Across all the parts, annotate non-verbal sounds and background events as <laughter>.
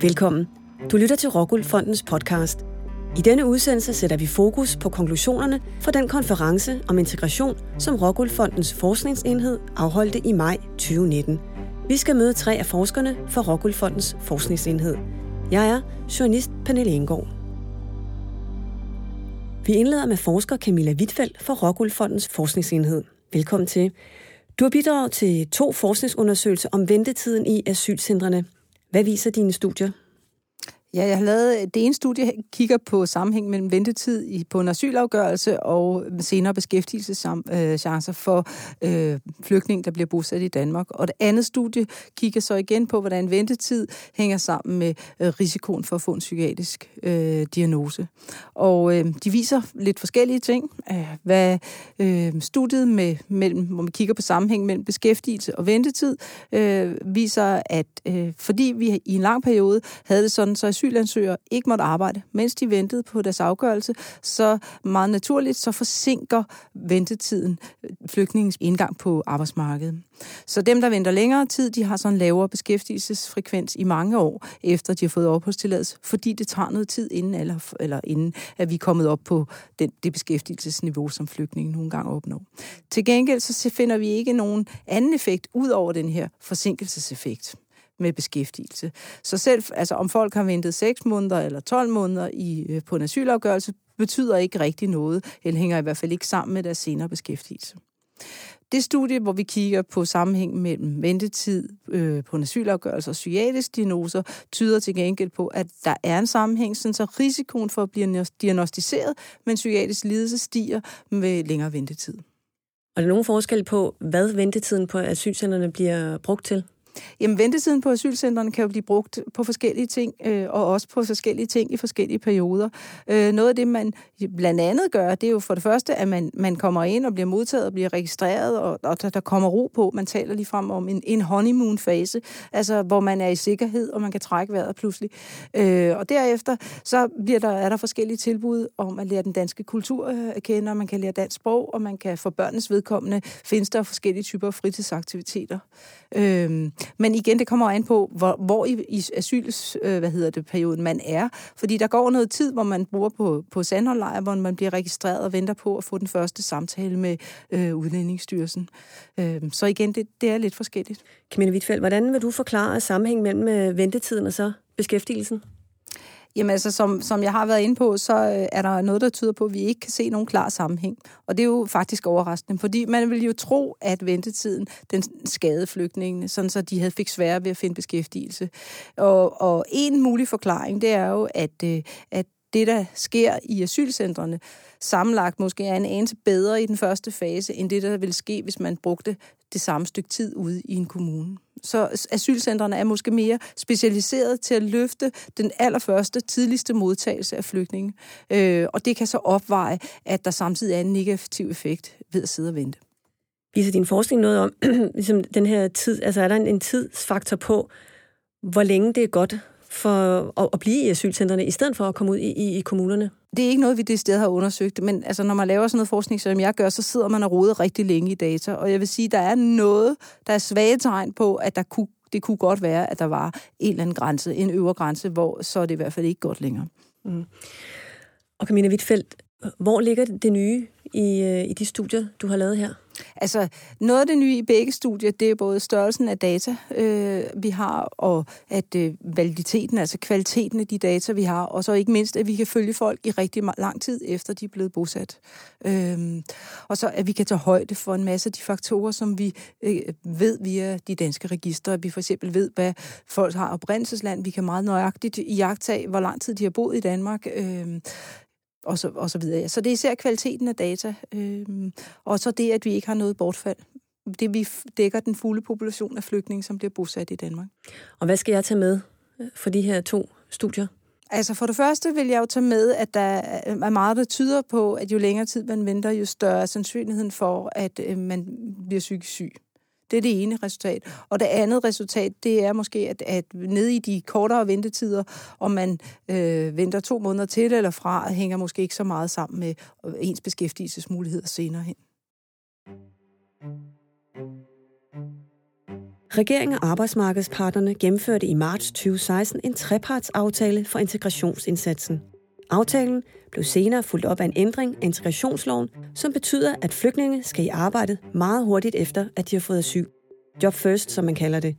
Velkommen. Du lytter til Rockwool Fondens podcast. I denne udsendelse sætter vi fokus på konklusionerne fra den konference om integration, som Rockwool Fondens forskningsenhed afholdte i maj 2019. Vi skal møde tre af forskerne fra Rockwool Fondens forskningsenhed. Jeg er journalist Pernille Engård. Vi indleder med forsker Camilla Wittfeldt fra Rockwool Fondens forskningsenhed. Velkommen til. Du har bidraget til to forskningsundersøgelser om ventetiden i asylcentrene. Hvad viser dine studier? Ja, jeg har lavet det ene studie, kigger på sammenhæng mellem ventetid på en asylafgørelse og senere beskæftigelseschancer for øh, flygtninge, der bliver bosat i Danmark. Og det andet studie kigger så igen på, hvordan ventetid hænger sammen med øh, risikoen for at få en psykiatrisk øh, diagnose. Og øh, de viser lidt forskellige ting. Øh, hvad øh, studiet med, mellem, hvor man kigger på sammenhæng mellem beskæftigelse og ventetid, øh, viser, at øh, fordi vi i en lang periode havde det sådan, så asylansøgere ikke måtte arbejde, mens de ventede på deres afgørelse, så meget naturligt så forsinker ventetiden øh, flygtningens indgang på arbejdsmarkedet. Så dem, der venter længere tid, de har sådan en lavere beskæftigelsesfrekvens i mange år, efter de har fået opholdstilladelse, fordi det tager noget tid, inden, eller, eller inden at vi er kommet op på den, det beskæftigelsesniveau, som flygtningen nogle gange opnår. Til gengæld så finder vi ikke nogen anden effekt ud over den her forsinkelseseffekt med beskæftigelse. Så selv altså, om folk har ventet 6 måneder eller 12 måneder i, øh, på en asylafgørelse, betyder ikke rigtig noget, eller hænger i hvert fald ikke sammen med deres senere beskæftigelse. Det studie, hvor vi kigger på sammenhæng mellem ventetid øh, på en asylafgørelse og psykiatriske diagnoser, tyder til gengæld på, at der er en sammenhæng, så risikoen for at blive diagnostiseret med en psykiatrisk lidelse stiger med længere ventetid. Og der er nogen forskel på, hvad ventetiden på asylcenterne bliver brugt til? Jamen, ventetiden på asylcentrene kan jo blive brugt på forskellige ting, øh, og også på forskellige ting i forskellige perioder. Øh, noget af det, man blandt andet gør, det er jo for det første, at man, man kommer ind og bliver modtaget og bliver registreret, og, og der, der kommer ro på. Man taler lige frem om en, en honeymoon-fase, altså hvor man er i sikkerhed, og man kan trække vejret pludselig. Øh, og derefter, så bliver der, er der forskellige tilbud om at lære den danske kultur øh, at kende, og man kan lære dansk sprog, og man kan for børnenes vedkommende findes der forskellige typer fritidsaktiviteter. Øh, men igen, det kommer an på, hvor, hvor i, i asyls, øh, hvad hedder det, perioden man er. Fordi der går noget tid, hvor man bor på, på Sandholmlejr, hvor man bliver registreret og venter på at få den første samtale med øh, Udlændingsstyrelsen. Øh, så igen, det, det er lidt forskelligt. Camilla Wittfeldt, hvordan vil du forklare sammenhæng mellem øh, ventetiden og så beskæftigelsen? Jamen altså, som, som jeg har været inde på, så øh, er der noget, der tyder på, at vi ikke kan se nogen klar sammenhæng. Og det er jo faktisk overraskende, fordi man ville jo tro, at ventetiden, den skadede flygtningene, sådan så de havde fik svære ved at finde beskæftigelse. Og, og en mulig forklaring, det er jo, at, øh, at det, der sker i asylcentrene, sammenlagt måske er en anelse bedre i den første fase, end det, der ville ske, hvis man brugte det samme stykke tid ude i en kommune. Så asylcentrene er måske mere specialiseret til at løfte den allerførste, tidligste modtagelse af flygtninge. Øh, og det kan så opveje, at der samtidig er en negativ effekt ved at sidde og vente. Viser din forskning noget om, <clears throat> ligesom den her tid, altså er der en, en tidsfaktor på, hvor længe det er godt for at, at blive i asylcentrene, i stedet for at komme ud i, i, i kommunerne? Det er ikke noget, vi det sted har undersøgt, men altså, når man laver sådan noget forskning, som jeg gør, så sidder man og roder rigtig længe i data. Og jeg vil sige, der er noget, der er svage tegn på, at der kunne, det kunne godt være, at der var en eller anden grænse, en øvre grænse, hvor så er det i hvert fald ikke godt længere. Mm. Og Camilla Wittfeldt, hvor ligger det nye i, øh, i de studier, du har lavet her? Altså, noget af det nye i begge studier, det er både størrelsen af data, øh, vi har, og at øh, validiteten, altså kvaliteten af de data, vi har, og så ikke mindst, at vi kan følge folk i rigtig lang tid, efter de er blevet bosat. Øh, og så at vi kan tage højde for en masse af de faktorer, som vi øh, ved via de danske registre. At vi for eksempel ved, hvad folk har oprindelsesland. Vi kan meget nøjagtigt iagtage, hvor lang tid de har boet i Danmark. Øh, og så, og så videre. Så det er især kvaliteten af data, øh, og så det, at vi ikke har noget bortfald. Det, vi dækker den fulde population af flygtninge, som bliver bosat i Danmark. Og hvad skal jeg tage med øh, for de her to studier? Altså for det første vil jeg jo tage med, at der er meget, der tyder på, at jo længere tid man venter, jo større er sandsynligheden for, at øh, man bliver psykisk syg. Det er det ene resultat. Og det andet resultat, det er måske, at, at nede i de kortere ventetider, om man øh, venter to måneder til eller fra, hænger måske ikke så meget sammen med øh, ens beskæftigelsesmuligheder senere hen. Regeringen og arbejdsmarkedsparterne gennemførte i marts 2016 en trepartsaftale for integrationsindsatsen. Aftalen blev senere fuldt op af en ændring af integrationsloven, som betyder, at flygtninge skal i arbejde meget hurtigt efter, at de har fået asyl. Job first, som man kalder det.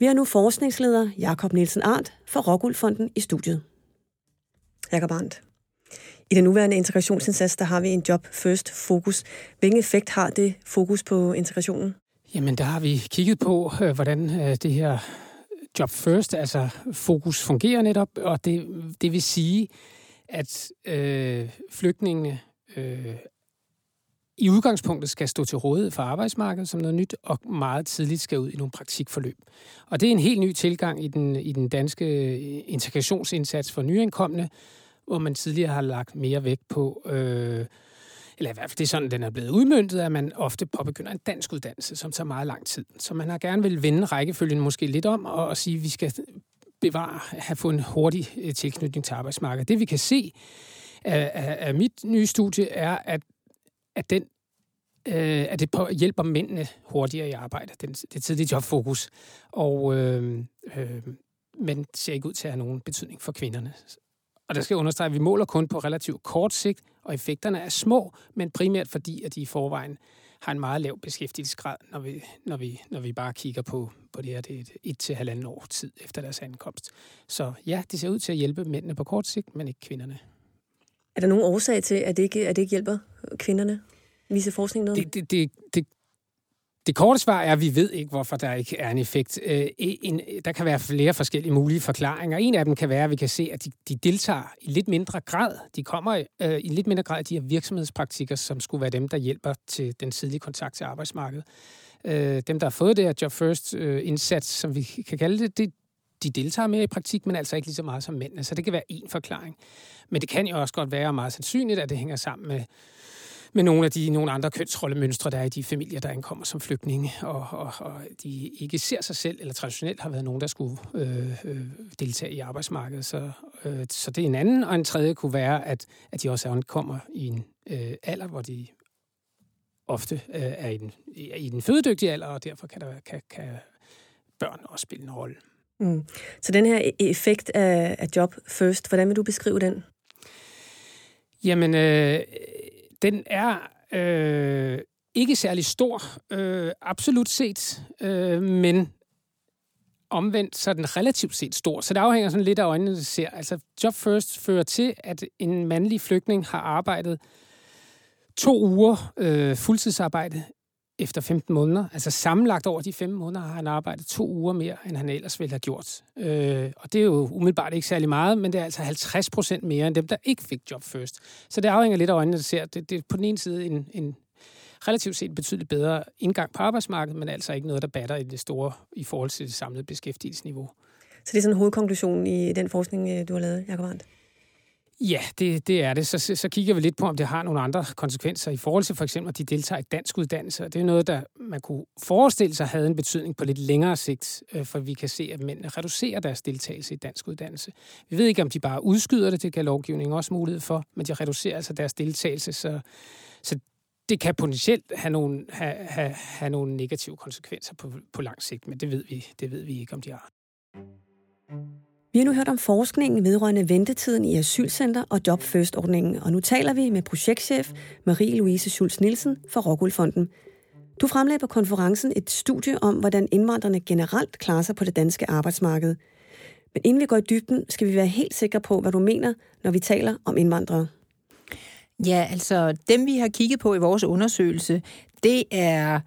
Vi har nu forskningsleder Jakob Nielsen Arndt fra Rockwoolfonden i studiet. Jakob Arndt. I den nuværende integrationsindsats, der har vi en job first fokus. Hvilken effekt har det fokus på integrationen? Jamen, der har vi kigget på, øh, hvordan øh, det her job first, altså fokus fungerer netop, og det, det vil sige, at øh, flygtningene øh, i udgangspunktet skal stå til rådighed for arbejdsmarkedet som noget nyt, og meget tidligt skal ud i nogle praktikforløb. Og det er en helt ny tilgang i den, i den danske øh, integrationsindsats for nyankomne, hvor man tidligere har lagt mere vægt på, øh, eller i hvert fald det er sådan, den er blevet udmyndtet, at man ofte påbegynder en dansk uddannelse, som tager meget lang tid. Så man har gerne vil vende rækkefølgen måske lidt om, og, og sige, at vi skal bevare, have fået en hurtig øh, tilknytning til arbejdsmarkedet. Det vi kan se af, af, af mit nye studie er, at, at den øh, at det hjælper mændene hurtigere i arbejde, den, det tidlige jobfokus. Og, øh, øh, men ser ikke ud til at have nogen betydning for kvinderne. Og der skal understrege, at vi måler kun på relativt kort sigt, og effekterne er små, men primært fordi, at de i forvejen har en meget lav beskæftigelsesgrad, når vi, når vi, når vi bare kigger på, på det her, det er et, et til halvanden år tid efter deres ankomst. Så ja, det ser ud til at hjælpe mændene på kort sigt, men ikke kvinderne. Er der nogen årsag til, at det ikke, at det ikke hjælper kvinderne? Viser forskning noget? Det, det, det, det, det korte svar er, at vi ved ikke, hvorfor der ikke er en effekt. Øh, en, der kan være flere forskellige mulige forklaringer. En af dem kan være, at vi kan se, at de, de deltager i lidt mindre grad. De kommer øh, i lidt mindre grad af de her virksomhedspraktikker, som skulle være dem, der hjælper til den tidlige kontakt til arbejdsmarkedet. Øh, dem, der har fået det her Job First-indsats, øh, som vi kan kalde det, det, de deltager mere i praktik, men altså ikke lige så meget som mændene. Så det kan være en forklaring. Men det kan jo også godt være meget sandsynligt, at det hænger sammen med med nogle af de nogle andre kønsrollemønstre, der er i de familier, der ankommer som flygtninge, og, og, og de ikke ser sig selv, eller traditionelt har været nogen, der skulle øh, øh, deltage i arbejdsmarkedet. Så, øh, så det er en anden, og en tredje kunne være, at, at de også ankommer i en øh, alder, hvor de ofte øh, er i den, i den fødedygtige alder, og derfor kan, der, kan, kan børn også spille en rolle. Mm. Så den her e-, effekt af, af job first, hvordan vil du beskrive den? Jamen, øh, den er øh, ikke særlig stor, øh, absolut set, øh, men omvendt så er den relativt set stor. Så det afhænger sådan lidt af øjnene, der ser. Altså Job First fører til, at en mandlig flygtning har arbejdet to uger øh, fuldtidsarbejde efter 15 måneder. Altså sammenlagt over de 5 måneder har han arbejdet to uger mere, end han ellers ville have gjort. Øh, og det er jo umiddelbart ikke særlig meget, men det er altså 50 procent mere end dem, der ikke fik job først. Så det afhænger lidt af øjnene, der ser. Det, det er på den ene side en, en relativt set betydeligt bedre indgang på arbejdsmarkedet, men altså ikke noget, der batter i det store i forhold til det samlede beskæftigelsesniveau. Så det er sådan hovedkonklusionen i den forskning, øh, du har lavet, Jacob Arndt? Ja, det, det er det. Så, så kigger vi lidt på, om det har nogle andre konsekvenser i forhold til for eksempel, at de deltager i dansk uddannelse. Det er noget, der man kunne forestille sig havde en betydning på lidt længere sigt, øh, for vi kan se, at mændene reducerer deres deltagelse i dansk uddannelse. Vi ved ikke, om de bare udskyder det, det kan lovgivningen også mulighed for, men de reducerer altså deres deltagelse, så, så det kan potentielt have nogle, have, have, have nogle negative konsekvenser på, på lang sigt, men det ved, vi, det ved vi ikke, om de har. Vi har nu hørt om forskningen vedrørende ventetiden i asylcenter og Job First-ordningen, og nu taler vi med projektchef Marie-Louise Schulz Nielsen fra Rockwoolfonden. Du fremlagde på konferencen et studie om, hvordan indvandrerne generelt klarer sig på det danske arbejdsmarked. Men inden vi går i dybden, skal vi være helt sikre på, hvad du mener, når vi taler om indvandrere. Ja, altså dem vi har kigget på i vores undersøgelse, det er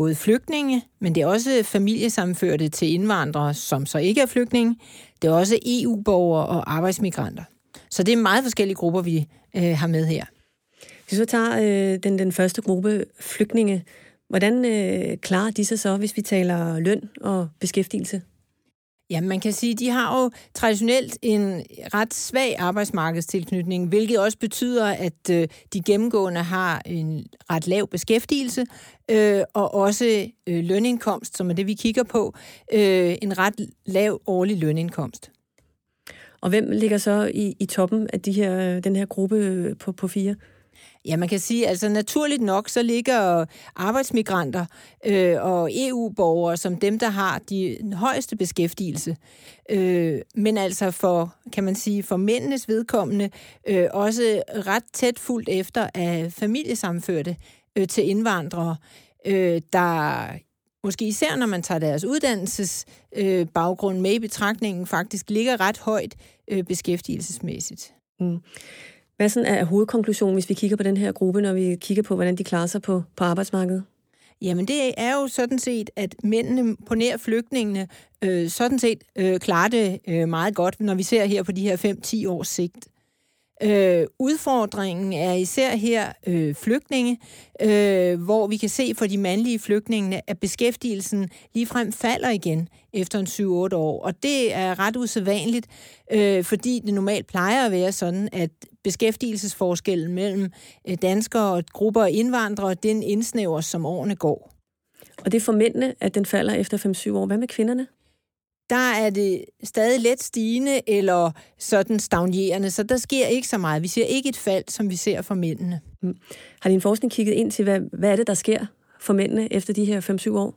både flygtninge, men det er også familiesamførte til indvandrere, som så ikke er flygtninge. Det er også EU-borgere og arbejdsmigranter. Så det er meget forskellige grupper, vi øh, har med her. Hvis vi tager øh, den, den første gruppe flygtninge, hvordan øh, klarer de sig så, hvis vi taler løn og beskæftigelse? Ja, man kan sige, at de har jo traditionelt en ret svag arbejdsmarkedstilknytning, hvilket også betyder, at øh, de gennemgående har en ret lav beskæftigelse, øh, og også øh, lønindkomst, som er det, vi kigger på, øh, en ret lav årlig lønindkomst. Og hvem ligger så i, i toppen af de her, den her gruppe på, på fire? Ja, man kan sige, altså naturligt nok, så ligger arbejdsmigranter øh, og EU-borgere som dem, der har de højeste beskæftigelse. Øh, men altså for, kan man sige, for mændenes vedkommende, øh, også ret tæt fuldt efter af familiesamførte øh, til indvandrere, øh, der måske især når man tager deres uddannelsesbaggrund øh, med i betragtningen, faktisk ligger ret højt øh, beskæftigelsesmæssigt. Mm. Hvad sådan er hovedkonklusionen, hvis vi kigger på den her gruppe, når vi kigger på, hvordan de klarer sig på, på arbejdsmarkedet? Jamen det er jo sådan set, at mændene på nær flygtningene øh, sådan set øh, klarer det øh, meget godt, når vi ser her på de her 5-10 års sigt. Øh, udfordringen er især her øh, flygtninge, øh, hvor vi kan se for de mandlige flygtninge, at beskæftigelsen ligefrem falder igen efter en 7-8 år. Og det er ret usædvanligt, øh, fordi det normalt plejer at være sådan, at beskæftigelsesforskellen mellem øh, danskere og grupper af indvandrere, den indsnæver som årene går. Og det er for mændene, at den falder efter 5-7 år. Hvad med kvinderne? Der er det stadig let stigende eller sådan stagnerende, så der sker ikke så meget. Vi ser ikke et fald, som vi ser for mændene. Mm. Har din forskning kigget ind til, hvad, hvad er det, der sker for mændene efter de her 5-7 år?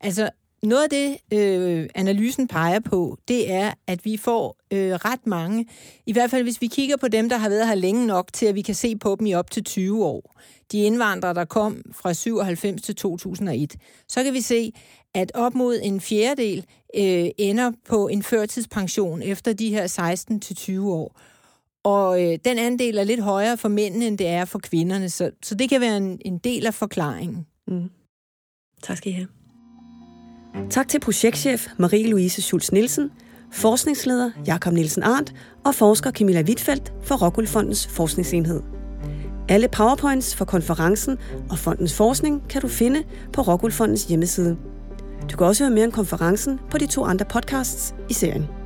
Altså, noget af det, øh, analysen peger på, det er, at vi får øh, ret mange, i hvert fald hvis vi kigger på dem, der har været her længe nok til, at vi kan se på dem i op til 20 år. De indvandrere, der kom fra 97 til 2001. Så kan vi se, at op mod en fjerdedel øh, ender på en førtidspension efter de her 16 til 20 år. Og øh, den andel er lidt højere for mændene, end det er for kvinderne, så, så det kan være en, en del af forklaringen. Mm. Tak skal I have. Tak til projektchef Marie-Louise Schulz Nielsen, forskningsleder Jakob Nielsen Arndt og forsker Camilla Wittfeldt fra Rockwool Fondens forskningsenhed. Alle powerpoints for konferencen og fondens forskning kan du finde på Rockwool Fondens hjemmeside. Du kan også høre mere om konferencen på de to andre podcasts i serien.